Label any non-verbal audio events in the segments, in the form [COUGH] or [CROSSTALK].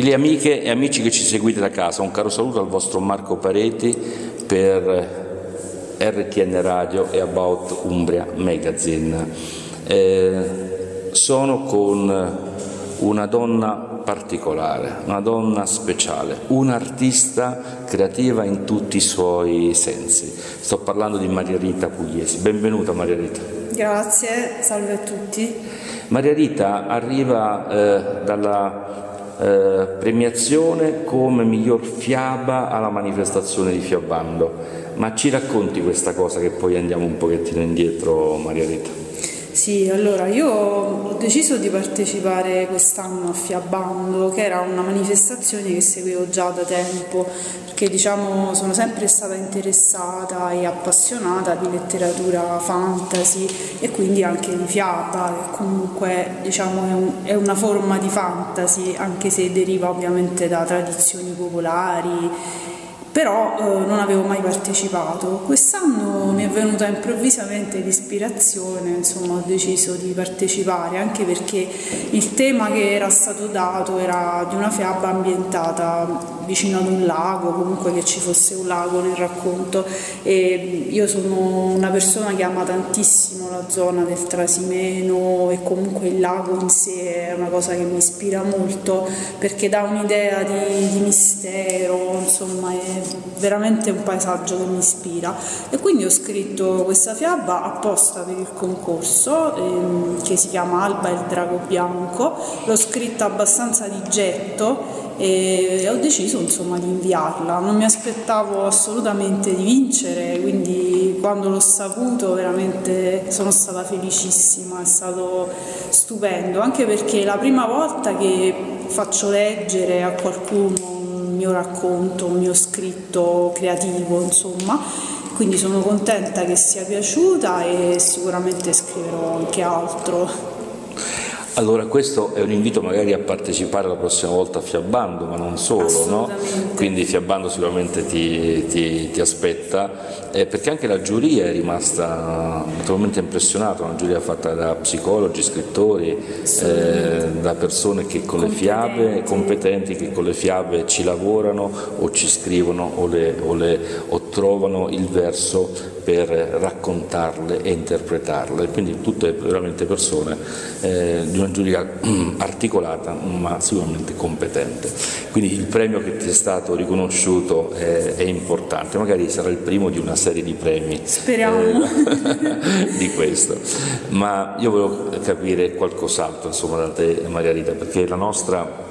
Gentili amiche e amici che ci seguite da casa, un caro saluto al vostro Marco Pareti per RTN Radio e About Umbria Magazine. Eh, sono con una donna particolare, una donna speciale, un'artista creativa in tutti i suoi sensi. Sto parlando di Maria Rita Pugliesi. Benvenuta Maria Rita. Grazie, salve a tutti. Maria Rita arriva eh, dalla eh, premiazione come miglior fiaba alla manifestazione di Fiabbando. Ma ci racconti questa cosa che poi andiamo un pochettino indietro, Maria Rita? Sì, allora io ho deciso di partecipare quest'anno a Fiabbando, che era una manifestazione che seguivo già da tempo, perché diciamo sono sempre stata interessata e appassionata di letteratura fantasy e quindi anche di fiaba, che comunque diciamo è, un, è una forma di fantasy, anche se deriva ovviamente da tradizioni popolari però eh, non avevo mai partecipato. Quest'anno mi è venuta improvvisamente l'ispirazione, insomma ho deciso di partecipare anche perché il tema che era stato dato era di una fiaba ambientata vicino ad un lago, comunque che ci fosse un lago nel racconto. E io sono una persona che ama tantissimo la zona del Trasimeno e comunque il lago in sé è una cosa che mi ispira molto perché dà un'idea di, di mistero, insomma è veramente un paesaggio che mi ispira. E quindi ho scritto questa fiaba apposta per il concorso ehm, che si chiama Alba e il drago bianco, l'ho scritta abbastanza di getto e ho deciso insomma di inviarla. Non mi aspettavo assolutamente di vincere, quindi quando l'ho saputo veramente sono stata felicissima, è stato stupendo, anche perché è la prima volta che faccio leggere a qualcuno un mio racconto, un mio scritto creativo, insomma. Quindi sono contenta che sia piaciuta e sicuramente scriverò anche altro. Allora questo è un invito magari a partecipare la prossima volta a Fiabbando, ma non solo, no? quindi Fiabbando sicuramente ti, ti, ti aspetta, eh, perché anche la giuria è rimasta naturalmente impressionata, una giuria fatta da psicologi, scrittori, eh, da persone che con le fiabe, competenti, che con le fiabe ci lavorano o ci scrivono o, le, o, le, o trovano il verso per raccontarle e interpretarle, quindi tutte veramente persone eh, di una giuria articolata ma sicuramente competente. Quindi il premio che ti è stato riconosciuto è, è importante, magari sarà il primo di una serie di premi Speriamo. Eh, [LAUGHS] di questo. Ma io volevo capire qualcos'altro insomma, da te Margarita, perché la nostra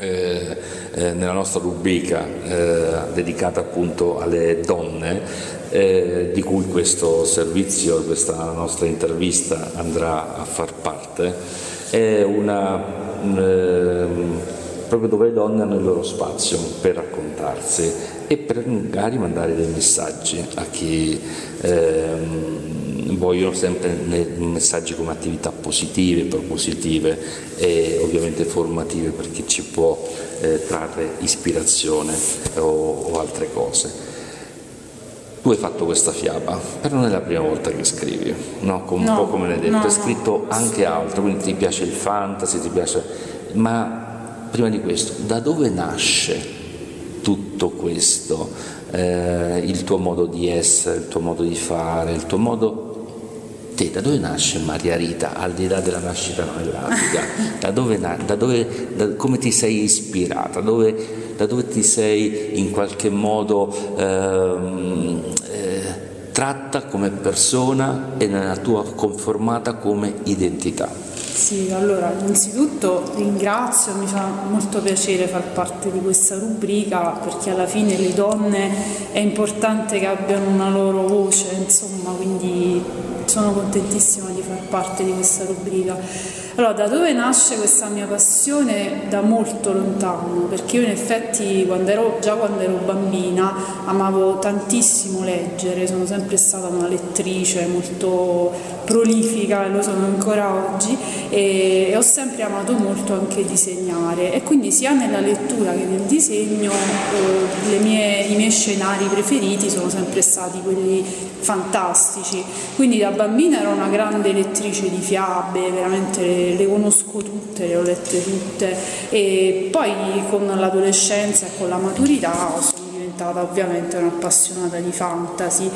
eh, eh, nella nostra rubrica eh, dedicata appunto alle donne, eh, di cui questo servizio, questa nostra intervista andrà a far parte, è una, ehm, proprio dove le donne hanno il loro spazio per raccontarsi e per magari mandare dei messaggi a chi ehm, vogliono sempre messaggi come attività positive, propositive e ovviamente formative per chi ci può eh, trarre ispirazione o, o altre cose. Tu hai fatto questa fiaba, però non è la prima volta che scrivi, no? Un no, po' come l'hai detto, no, hai scritto anche altro, quindi ti piace il fantasy, ti piace... Ma prima di questo, da dove nasce tutto questo? Eh, il tuo modo di essere, il tuo modo di fare, il tuo modo te da dove nasce Maria Rita, al di là della nascita nell'Africa? [LAUGHS] Da dove, da dove da, come ti sei ispirata? Dove, da dove ti sei in qualche modo ehm, eh, tratta come persona e nella tua conformata come identità? Sì, allora innanzitutto ringrazio, mi fa molto piacere far parte di questa rubrica perché alla fine le donne è importante che abbiano una loro voce, insomma, quindi sono contentissima di far parte di questa rubrica. Allora, da dove nasce questa mia passione? Da molto lontano, perché io in effetti quando ero, già quando ero bambina amavo tantissimo leggere, sono sempre stata una lettrice molto prolifica lo sono ancora oggi e, ho sempre amato molto anche disegnare. E quindi sia nella lettura che nel disegno eh, mie, i miei scenari preferiti sono sempre stati quelli fantastici. Quindi da bambina ero una grande lettrice di fiabe veramente le conosco tutte le ho lette tutte. E poi con l'adolescenza e con la maturità sono diventata ovviamente un'appassionata di fantasy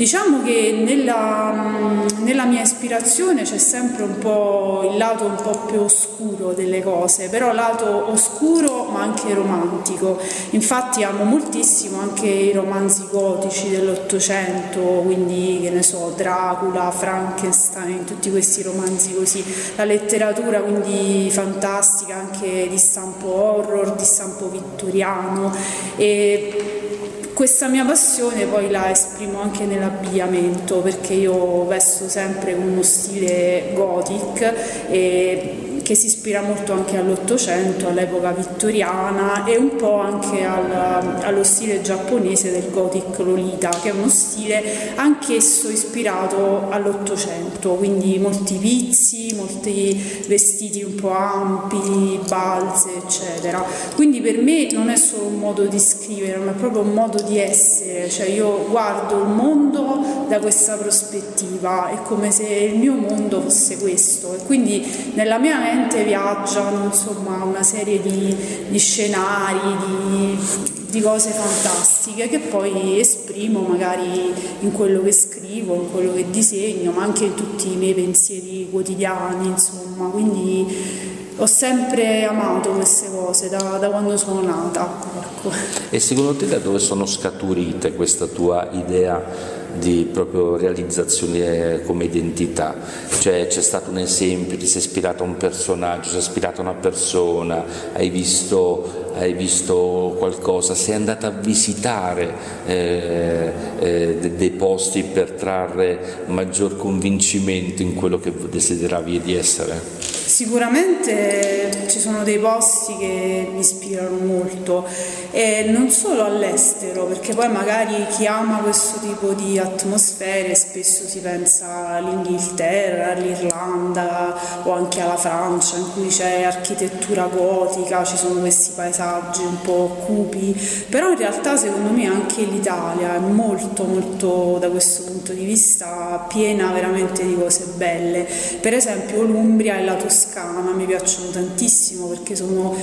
Diciamo che nella, mm, nella, mia ispirazione c'è sempre un po' il lato un po' più oscuro delle cose, però lato oscuro ma anche romantico. Infatti amo moltissimo anche i romanzi gotici dell'Ottocento, quindi che ne so, Dracula, Frankenstein, tutti questi romanzi così. La letteratura quindi fantastica anche di stampo horror, di stampo vittoriano e questa mia passione poi la esprimo anche nell'abbigliamento perché io vesto sempre con uno stile gothic e che si ispira molto anche all'Ottocento, all'epoca vittoriana e un po' anche al, allo stile giapponese del Gothic Lolita, che è uno stile anch'esso ispirato all'Ottocento, quindi molti pizzi, molti vestiti un po' ampi, balze, eccetera. Quindi per me non è solo un modo di scrivere, ma è proprio un modo di essere, cioè io guardo il mondo da questa prospettiva, è come se il mio mondo fosse questo. E quindi nella mia mente veramente viaggiano insomma una serie di, di scenari, di, di, cose fantastiche che poi esprimo magari in quello che scrivo, in quello che disegno, ma anche in tutti i miei pensieri quotidiani, insomma, quindi ho sempre amato queste cose da, da quando sono nata. Ecco. E secondo te da dove sono scaturite questa tua idea di proprio realizzazione come identità, cioè c'è stato un esempio, ti sei ispirato a un personaggio, sei ispirato a una persona, hai visto, hai visto qualcosa, sei andata a visitare eh, eh, dei posti per trarre maggior convincimento in quello che desideravi di essere? Sicuramente ci sono dei posti che mi ispirano molto e non solo all'estero, perché poi magari chi ama questo tipo di atmosfere spesso si pensa all'Inghilterra, all'Irlanda o anche alla Francia in cui c'è architettura gotica, ci sono questi paesaggi un po' cupi, però in realtà secondo me anche l'Italia è molto molto da questo punto di vista piena veramente di cose belle. Per esempio l'Umbria e la Toscana Toscana mi piacciono tantissimo perché sono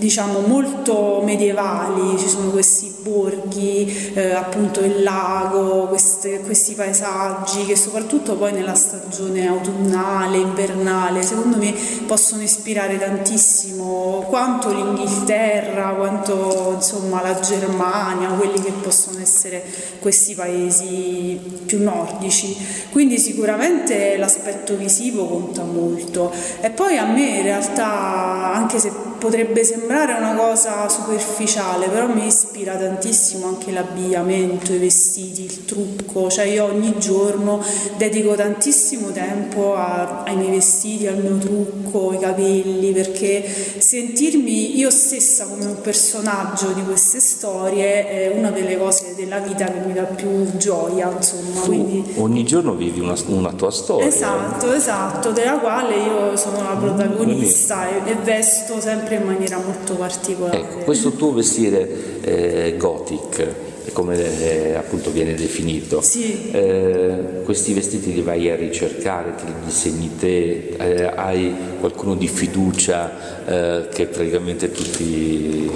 diciamo molto medievali, ci sono questi borghi, eh, appunto il lago, queste, questi paesaggi che soprattutto poi nella stagione autunnale, invernale, secondo me possono ispirare tantissimo quanto l'Inghilterra, quanto insomma la Germania, quelli che possono essere questi paesi più nordici. Quindi sicuramente l'aspetto visivo conta molto e poi a me in realtà anche se potrebbe sembrare una cosa superficiale, però mi ispira tantissimo anche l'abbigliamento, i vestiti, il trucco, cioè io ogni giorno dedico tantissimo tempo a, ai miei vestiti, al mio trucco, ai capelli, perché sentirmi io stessa come un personaggio di queste storie è una delle cose della vita che mi dà più gioia, insomma. Quindi... Ogni giorno vivi una, una, tua storia. Esatto, esatto, della quale io sono la protagonista e, e vesto sempre sempre in maniera molto particolare. Ecco, questo tuo vestire eh, gothic, come eh, appunto viene definito, sì. eh, questi vestiti li vai a ricercare, te li disegni te, eh, hai qualcuno di fiducia eh, che praticamente tu ti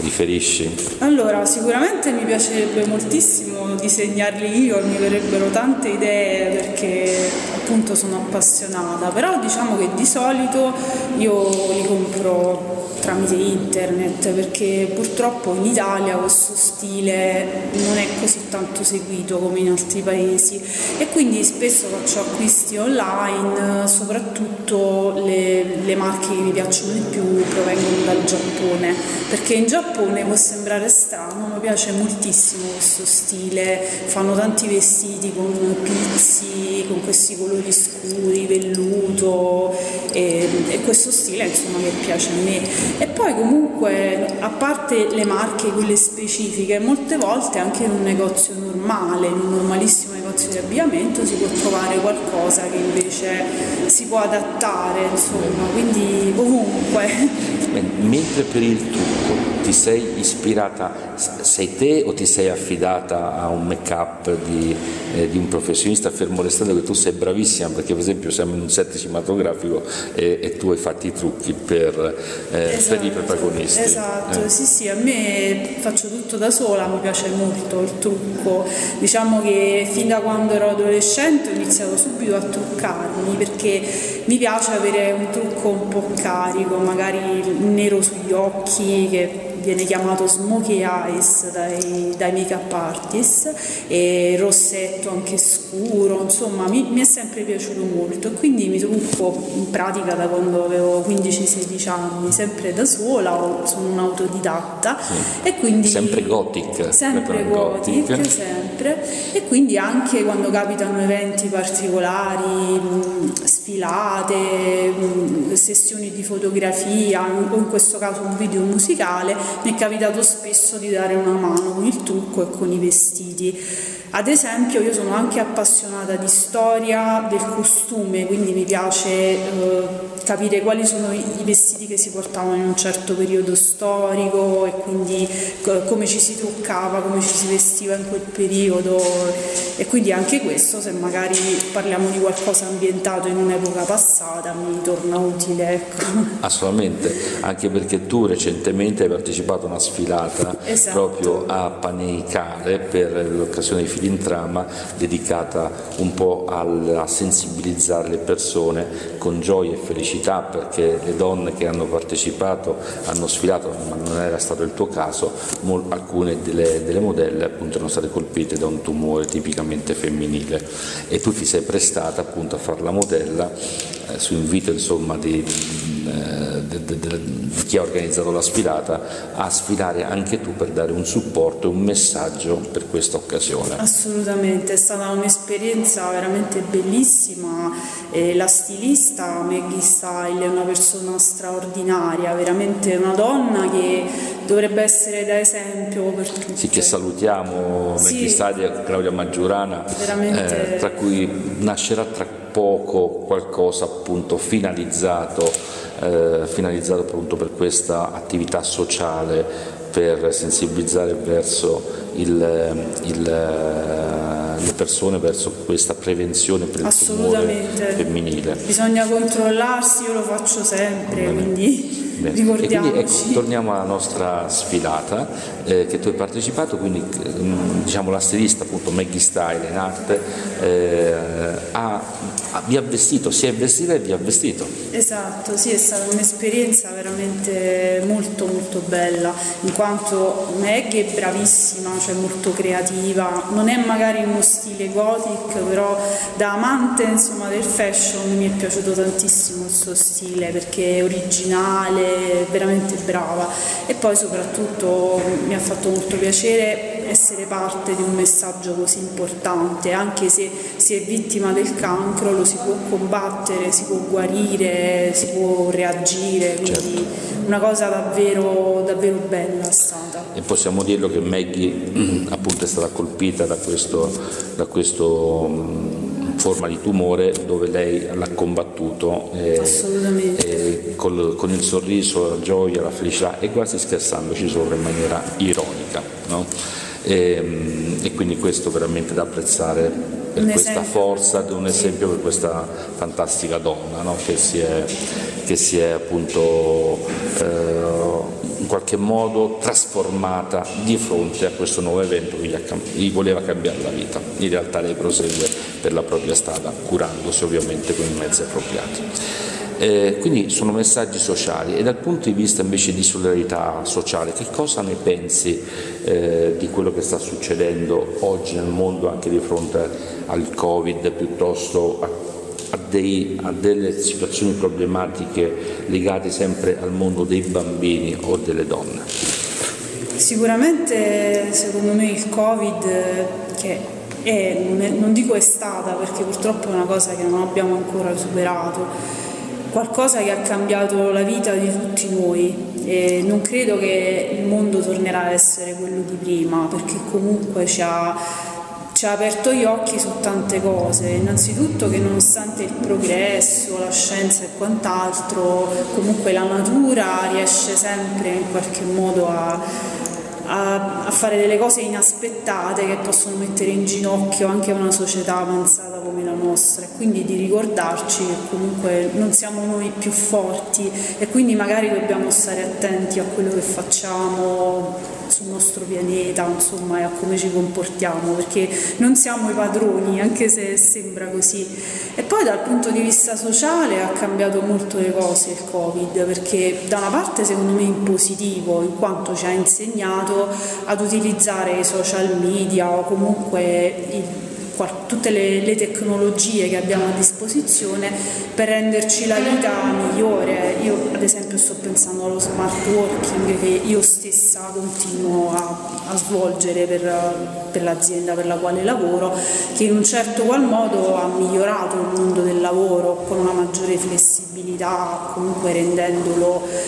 riferisci? Allora, sicuramente mi piacerebbe moltissimo disegnarli io, mi verrebbero tante idee perché appunto sono appassionata, però diciamo che di solito io li compro tramite internet perché purtroppo in Italia questo stile non è così tanto seguito come in altri paesi. E quindi spesso faccio acquisti online, soprattutto le, le marche che mi piacciono di più provengono dal Giappone perché in Giappone può sembrare strano ma piace moltissimo questo stile, fanno tanti vestiti con pizzi, con questi colori scuri, velluto e, e questo stile insomma che piace a me E poi comunque, a parte le marche, quelle specifiche, molte volte anche in un negozio normale, in un normalissimo negozio di abbigliamento, si può trovare qualcosa che invece si può adattare, insomma, quindi ovunque. Mentre per il trucco ti sei ispirata, sei te o ti sei affidata a un make-up di, eh, di un professionista, fermo restando che tu sei bravissima perché per esempio siamo in un set cinematografico e, e tu hai fatto i trucchi per, eh, esatto, per i protagonisti. Esatto, eh. sì sì, a me faccio tutto da sola, mi piace molto il trucco, diciamo che fin da quando ero adolescente ho iniziato subito a truccarmi perché mi piace avere un trucco un po' carico, magari nero sugli occhi che viene chiamato smokey eyes dai, dai make-up artist e rossetto anche scuro, insomma mi, mi, è sempre piaciuto molto e quindi mi trucco in pratica da quando avevo 15-16 anni, sempre da sola, sono un'autodidatta sì. e quindi... Sempre gothic. Sempre gothic, gothic, sempre e quindi anche quando capitano eventi particolari, sfilate, sessioni di fotografia o in questo caso un video musicale, mi è capitato spesso di dare una mano con il trucco e con i vestiti. Ad esempio io sono anche appassionata di storia del costume, quindi mi piace eh, capire quali sono i, vestiti che si portavano in un certo periodo storico e quindi come ci si truccava, come ci si vestiva in quel periodo e quindi anche questo se magari parliamo di qualcosa ambientato in un'epoca passata mi torna utile. Ecco. [LAUGHS] Assolutamente, anche perché tu recentemente hai partecipato a una sfilata esatto. proprio a Paneicale per l'occasione di in trama dedicata un po' a sensibilizzare le persone con gioia e felicità perché le donne che hanno partecipato hanno sfilato, ma non era stato il tuo caso, alcune delle, delle modelle appunto erano state colpite da un tumore tipicamente femminile. E tu ti sei prestata appunto a fare la modella eh, su invito insomma di, eh, di, di, di, chi ha organizzato la sfilata a sfilare anche tu per dare un supporto e un messaggio per questa occasione. Assolutamente, è stata un'esperienza veramente bellissima. E la stilista Maggie Style è una persona straordinaria, veramente una donna che dovrebbe essere da esempio per tutti. Sì, che salutiamo sì. E Claudia Maggiurana, eh, tra cui nascerà tra poco qualcosa appunto finalizzato, eh, finalizzato appunto per questa attività sociale per sensibilizzare verso il, il, le persone verso questa prevenzione per il tumore femminile. Bisogna controllarsi, io lo faccio sempre, quindi Bene. E quindi ecco, torniamo alla nostra sfilata eh, che tu hai partecipato, quindi mm, diciamo la stilista appunto Maggie Style in arte eh, ha vi ha vestito, si è vestita e vi ha vestito. Esatto, sì, è stata un'esperienza veramente molto molto bella, in quanto Meg è bravissima, cioè molto creativa, non è magari uno stile gothic, però da amante insomma, del fashion mi è piaciuto tantissimo il suo stile perché è originale, veramente brava e poi soprattutto mi ha fatto molto piacere essere parte di un messaggio così importante, anche se si è vittima del cancro lo si può combattere, si può guarire, si può reagire, quindi certo. una cosa davvero, davvero bella è stata. E possiamo dirlo che Maggie [CLEARS THROAT] appunto è stata colpita da questo, da questo mm, forma di tumore dove lei l'ha combattuto eh, eh, col, con il sorriso, la gioia, la felicità e quasi scherzandoci sopra in maniera ironica. No? e, ehm, e quindi questo veramente da apprezzare per un questa esempio. forza, un esempio per questa fantastica donna no? che, si è, che, si è, appunto eh, qualche modo trasformata di fronte a questo nuovo evento che gli, voleva cambiare la vita. In realtà lei prosegue per la propria strada, curandosi ovviamente con i mezzi appropriati. Eh, quindi sono messaggi sociali e dal punto di vista invece di solidarietà sociale, che cosa ne pensi eh, di quello che sta succedendo oggi nel mondo anche di fronte al Covid piuttosto a, a, dei, a delle situazioni problematiche legate sempre al mondo dei bambini o delle donne? Sicuramente secondo me il Covid che è, non dico è stata perché purtroppo è una cosa che non abbiamo ancora superato, qualcosa che ha cambiato la vita di tutti noi e non credo che il mondo tornerà ad essere quello di prima perché comunque ci ha, ci ha aperto gli occhi su tante cose, innanzitutto che nonostante il progresso, la scienza e quant'altro, comunque la natura riesce sempre in qualche modo a a, a, fare delle cose inaspettate che possono mettere in ginocchio anche una società avanzata come la nostra. E quindi di ricordarci che comunque non siamo noi più forti e quindi magari dobbiamo stare attenti a quello che facciamo sul nostro pianeta, insomma, e a come ci comportiamo, perché non siamo i padroni, anche se sembra così. E poi dal punto di vista sociale ha cambiato molto le cose il Covid, perché da una parte secondo me in positivo, in quanto ci ha insegnato ad utilizzare i social media o comunque il tutte le, le, tecnologie che abbiamo a disposizione per renderci la vita migliore. Io ad esempio sto pensando allo smart working che io stessa continuo a, a svolgere per, per, l'azienda per la quale lavoro, che in un certo qual modo ha migliorato il mondo del lavoro con una maggiore flessibilità, comunque rendendolo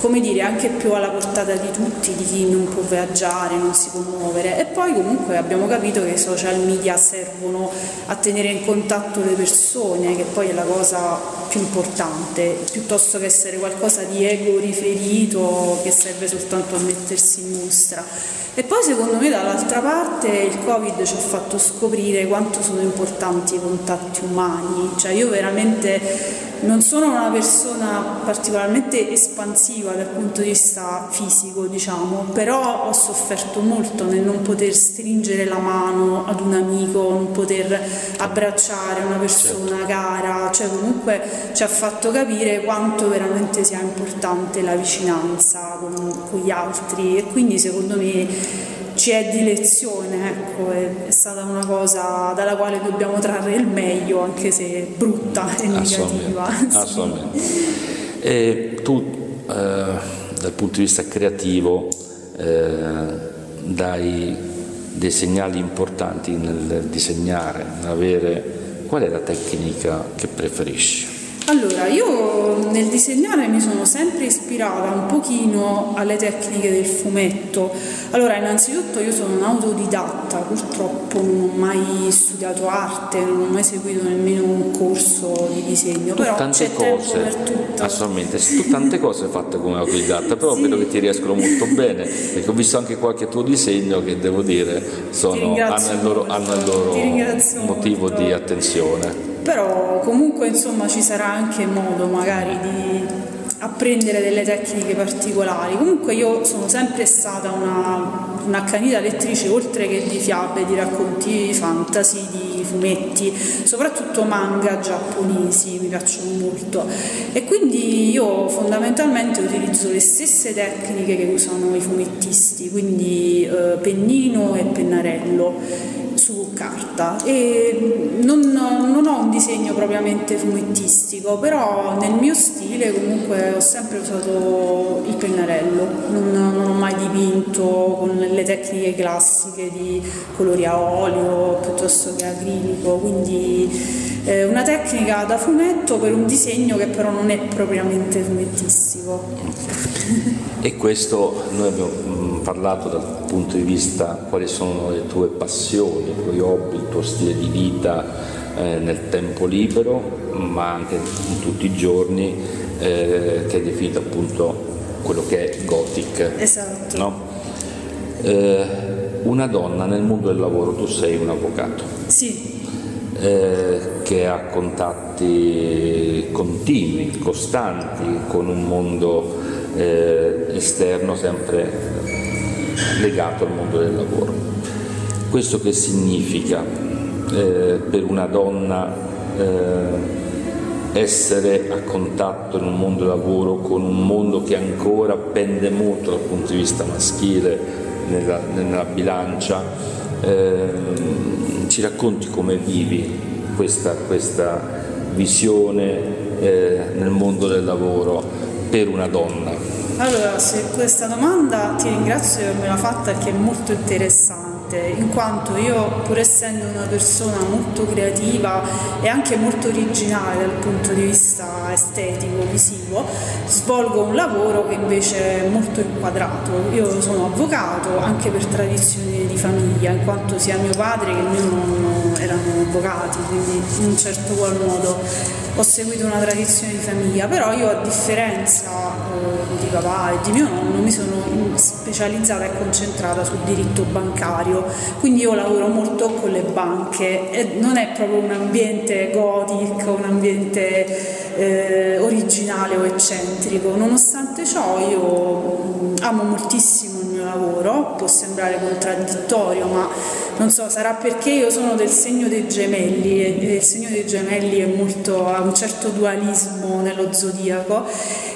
come dire, anche più alla portata di tutti, di chi non può viaggiare, non si può muovere. E poi comunque abbiamo capito che i social media servono a tenere in contatto le persone, che poi è la cosa più importante, piuttosto che essere qualcosa di ego riferito che serve soltanto a mettersi in mostra. E poi secondo me dall'altra parte il Covid ci ha fatto scoprire quanto sono importanti i contatti umani, cioè io veramente non sono una persona particolarmente espansiva dal punto di vista fisico, diciamo, però ho sofferto molto nel non poter stringere la mano ad un amico, non poter abbracciare una persona certo. cara, cioè comunque ci ha fatto capire quanto veramente sia importante la vicinanza con, con gli altri e quindi secondo me ci è di lezione, ecco, è, è, stata una cosa dalla quale dobbiamo trarre il meglio, anche se brutta e negativa. Assolutamente. [LAUGHS] E tu, eh, dal punto di vista creativo, eh, dai dei segnali importanti nel disegnare, nell'avere, qual è la tecnica che preferisci? Allora, io nel disegnare mi sono sempre ispirata un pochino alle tecniche del fumetto. Allora, innanzitutto io sono un autodidatta, purtroppo non ho mai studiato arte, non ho mai seguito nemmeno un corso di disegno, tu però tante cose, per tutto. Assolutamente, tu tante [LAUGHS] cose fatte come autodidatta, però sì. vedo che ti riescono molto bene, perché ho visto anche qualche tuo disegno che devo dire sono, hanno il loro, hanno il loro motivo molto. di attenzione però comunque insomma ci sarà anche modo magari di apprendere delle tecniche particolari. Comunque io sono sempre stata una, un'accanita lettrice oltre che di fiabe, di racconti di fantasy, di fumetti, soprattutto manga giapponesi mi piacciono molto e quindi io fondamentalmente utilizzo le stesse tecniche che usano i fumettisti, quindi eh, pennino e pennarello su carta. E non, non, ho un disegno propriamente fumettistico, però nel mio stile comunque ho sempre usato il pennarello, non, non ho mai dipinto con le tecniche classiche di colori a olio piuttosto che acrilico, quindi eh, una tecnica da fumetto per un disegno che però non è propriamente fumettistico. E questo noi abbiamo parlato dal punto di vista quali sono le tue passioni, i tuoi hobby, il tuo stile di vita eh, nel tempo libero, ma anche in tutti i giorni, eh, che hai definito appunto quello che è Gothic. Esatto. No? Eh, una donna nel mondo del lavoro, tu sei un avvocato. Sì. Eh, che ha contatti continui, costanti con un mondo eh, esterno sempre legato al mondo del lavoro. Questo che significa eh, per una donna eh, essere a contatto in un mondo del lavoro con un mondo che ancora pende molto dal punto di vista maschile nella, nella bilancia, eh, ci racconti come vivi questa, questa visione eh, nel mondo del lavoro per una donna? Allora, su questa domanda ti ringrazio per avermela fatta perché è molto interessante in quanto io pur essendo una persona molto creativa e anche molto originale dal punto di vista estetico, visivo, svolgo un lavoro che invece è molto inquadrato. Io sono avvocato anche per tradizione di famiglia, in quanto sia mio padre che mio nonno erano avvocati, quindi in un certo qual modo ho seguito una tradizione di famiglia, però io a differenza eh, di papà e di mio nonno mi sono specializzata e concentrata sul diritto bancario, quindi io lavoro molto con le banche e non è proprio un ambiente gothic, un ambiente eh, originale o eccentrico, nonostante ciò io amo moltissimo lavoro, può sembrare contraddittorio, ma non so, sarà perché io sono del segno dei gemelli e il segno dei gemelli è molto, ha un certo dualismo nello zodiaco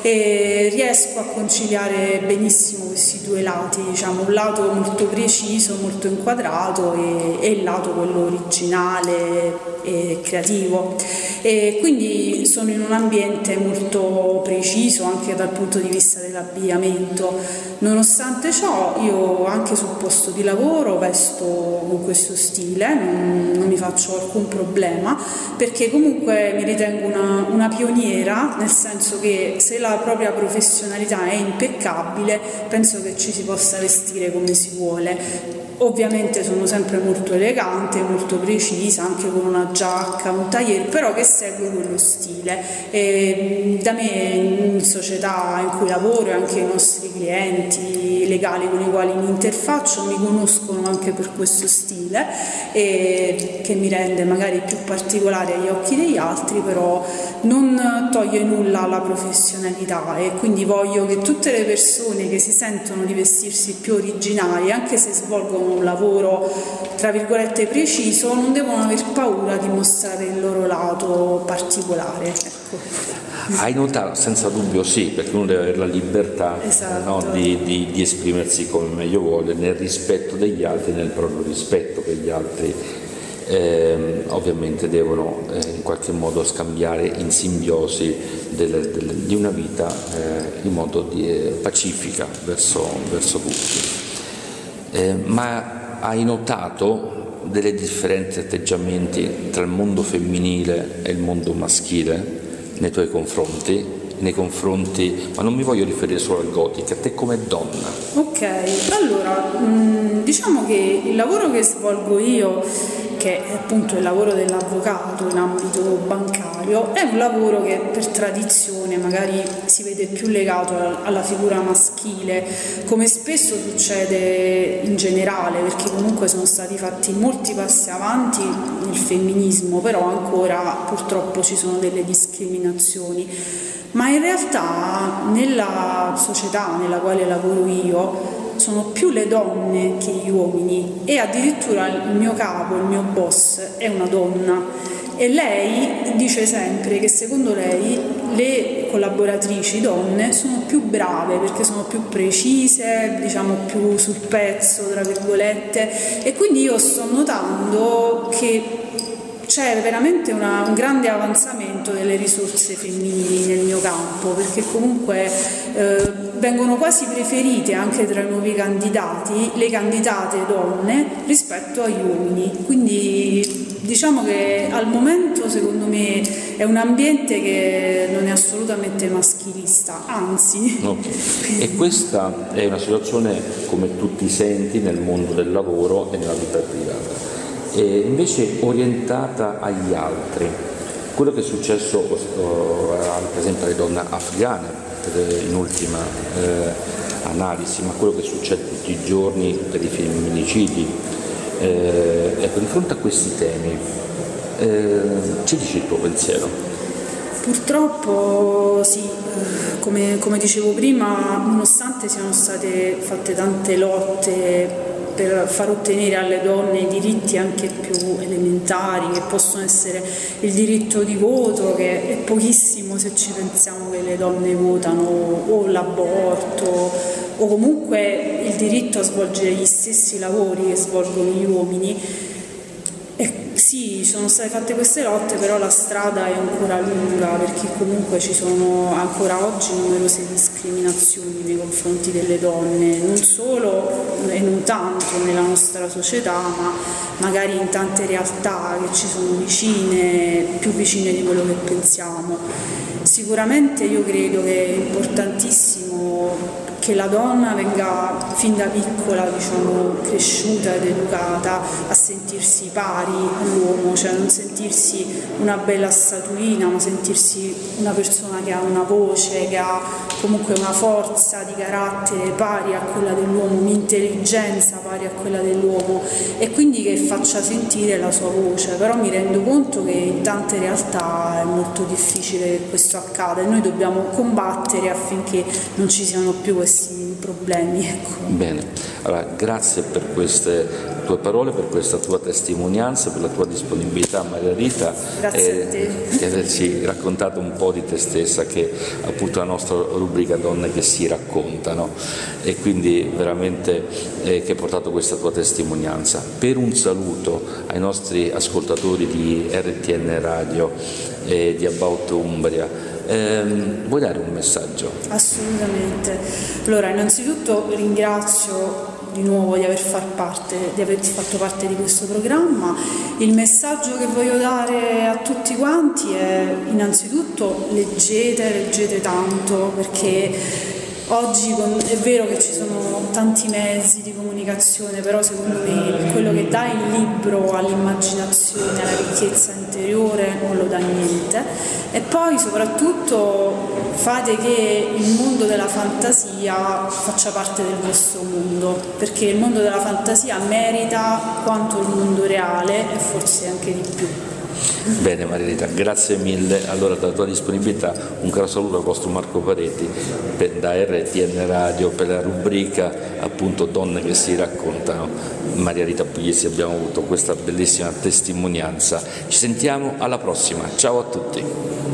e riesco a conciliare benissimo questi due lati, diciamo, un lato molto preciso, molto inquadrato e, e il lato quello originale e creativo. E quindi sono in un ambiente molto preciso anche dal punto di vista dell'abbigliamento. Nonostante ciò, io anche sul posto di lavoro vesto con questo stile, non, non mi faccio alcun problema, perché comunque mi ritengo una, una pioniera, nel senso che se la propria professionalità è impeccabile, penso che ci si possa vestire come si vuole. Ovviamente sono sempre molto elegante, molto precisa, anche con una giacca, un tagliere, però che segue quello stile. E da me in società in cui lavoro e anche i nostri clienti legali con i quali mi interfaccio mi conoscono anche per questo stile che mi rende magari più particolare agli occhi degli altri, però non toglie nulla alla professionalità e quindi voglio che tutte le persone che si sentono di vestirsi più originali, anche se svolgono un lavoro tra virgolette preciso, non devono aver paura di mostrare il loro lato particolare. Ecco. Hai notato, senza dubbio sì, perché uno deve avere la libertà esatto. no, di, di, di, esprimersi come meglio vuole, nel rispetto degli altri, nel proprio rispetto che gli altri eh, ovviamente devono eh, in qualche modo scambiare in simbiosi delle, delle, di una vita eh, in modo di, eh, pacifica verso, verso tutti. Eh, ma hai notato delle differenti atteggiamenti tra il mondo femminile e il mondo maschile nei tuoi confronti? Nei confronti, ma non mi voglio riferire solo al gotico, a te come donna. Ok, allora mm, diciamo che il lavoro che svolgo io è appunto il lavoro dell'avvocato in ambito bancario, è un lavoro che per tradizione magari si vede più legato alla figura maschile, come spesso succede in generale, perché comunque sono stati fatti molti passi avanti nel femminismo, però ancora purtroppo ci sono delle discriminazioni. Ma in realtà nella società nella quale lavoro io sono più le donne che gli uomini e addirittura il mio capo, il mio boss è una donna. E lei dice sempre che secondo lei le collaboratrici donne sono più brave perché sono più precise, diciamo più sul pezzo, tra virgolette. E quindi io sto notando che c'è veramente una, un grande avanzamento delle risorse femminili nel mio campo perché comunque eh, vengono quasi preferite anche tra i nuovi candidati le candidate donne rispetto agli uomini. Quindi diciamo che al momento secondo me è un ambiente che non è assolutamente maschilista anzi. Okay. [LAUGHS] e questa è una situazione come tutti senti nel mondo del lavoro e nella vita privata e invece orientata agli altri. Quello che è successo per esempio alle donne afghane in ultima eh, analisi, ma quello che succede tutti i giorni per i femminicidi, eh, ecco, di fronte a questi temi, eh, ci dici il tuo pensiero? Purtroppo sì, eh, come, come dicevo prima, nonostante siano state fatte tante lotte per far ottenere alle donne i diritti anche più elementari, che possono essere il diritto di voto, che è pochissimo se ci pensiamo che le donne votano, o l'aborto, o comunque il diritto a svolgere gli stessi lavori che svolgono gli uomini Sì, sono state fatte queste lotte, però la strada è ancora lunga perché comunque ci sono ancora oggi numerose discriminazioni nei confronti delle donne, non solo e non tanto nella nostra società, ma magari in tante realtà che ci sono vicine, più vicine di quello che pensiamo. Sicuramente io credo che è importantissimo che la donna venga fin da piccola diciamo, cresciuta ed educata a sentirsi pari all'uomo, cioè non sentirsi una bella statuina, ma sentirsi una persona che ha una voce, che ha comunque una forza di carattere pari a quella dell'uomo, un'intelligenza pari a quella dell'uomo. E quindi che faccia sentire la sua voce, però mi rendo conto che in tante realtà è molto difficile che questo accada e noi dobbiamo combattere affinché non ci siano più questi questi problemi. Ecco. Bene, allora grazie per queste tue parole, per questa tua testimonianza, per la tua disponibilità Margherita e di averci raccontato un po' di te stessa che è appunto la nostra rubrica Donne che si raccontano e quindi veramente eh, che hai portato questa tua testimonianza. Per un saluto ai nostri ascoltatori di RTN Radio e di About Umbria, eh, vuoi dare un messaggio? Assolutamente. Allora, innanzitutto ringrazio di nuovo di aver, parte, di aver, fatto parte di questo programma. Il messaggio che voglio dare a tutti quanti è innanzitutto leggete, leggete tanto perché Oggi è vero che ci sono tanti mezzi di comunicazione, però secondo me quello che dà il libro all'immaginazione, alla ricchezza interiore, non lo dà niente. E poi soprattutto fate che il mondo della fantasia faccia parte del vostro mondo, perché il mondo della fantasia merita quanto il mondo reale e forse anche di più. Bene Marilita, grazie mille allora della tua disponibilità, un caro saluto al vostro Marco Paretti da RTN Radio per la rubrica appunto Donne che si raccontano. Maria Rita Pugliesi abbiamo avuto questa bellissima testimonianza. Ci sentiamo alla prossima, ciao a tutti.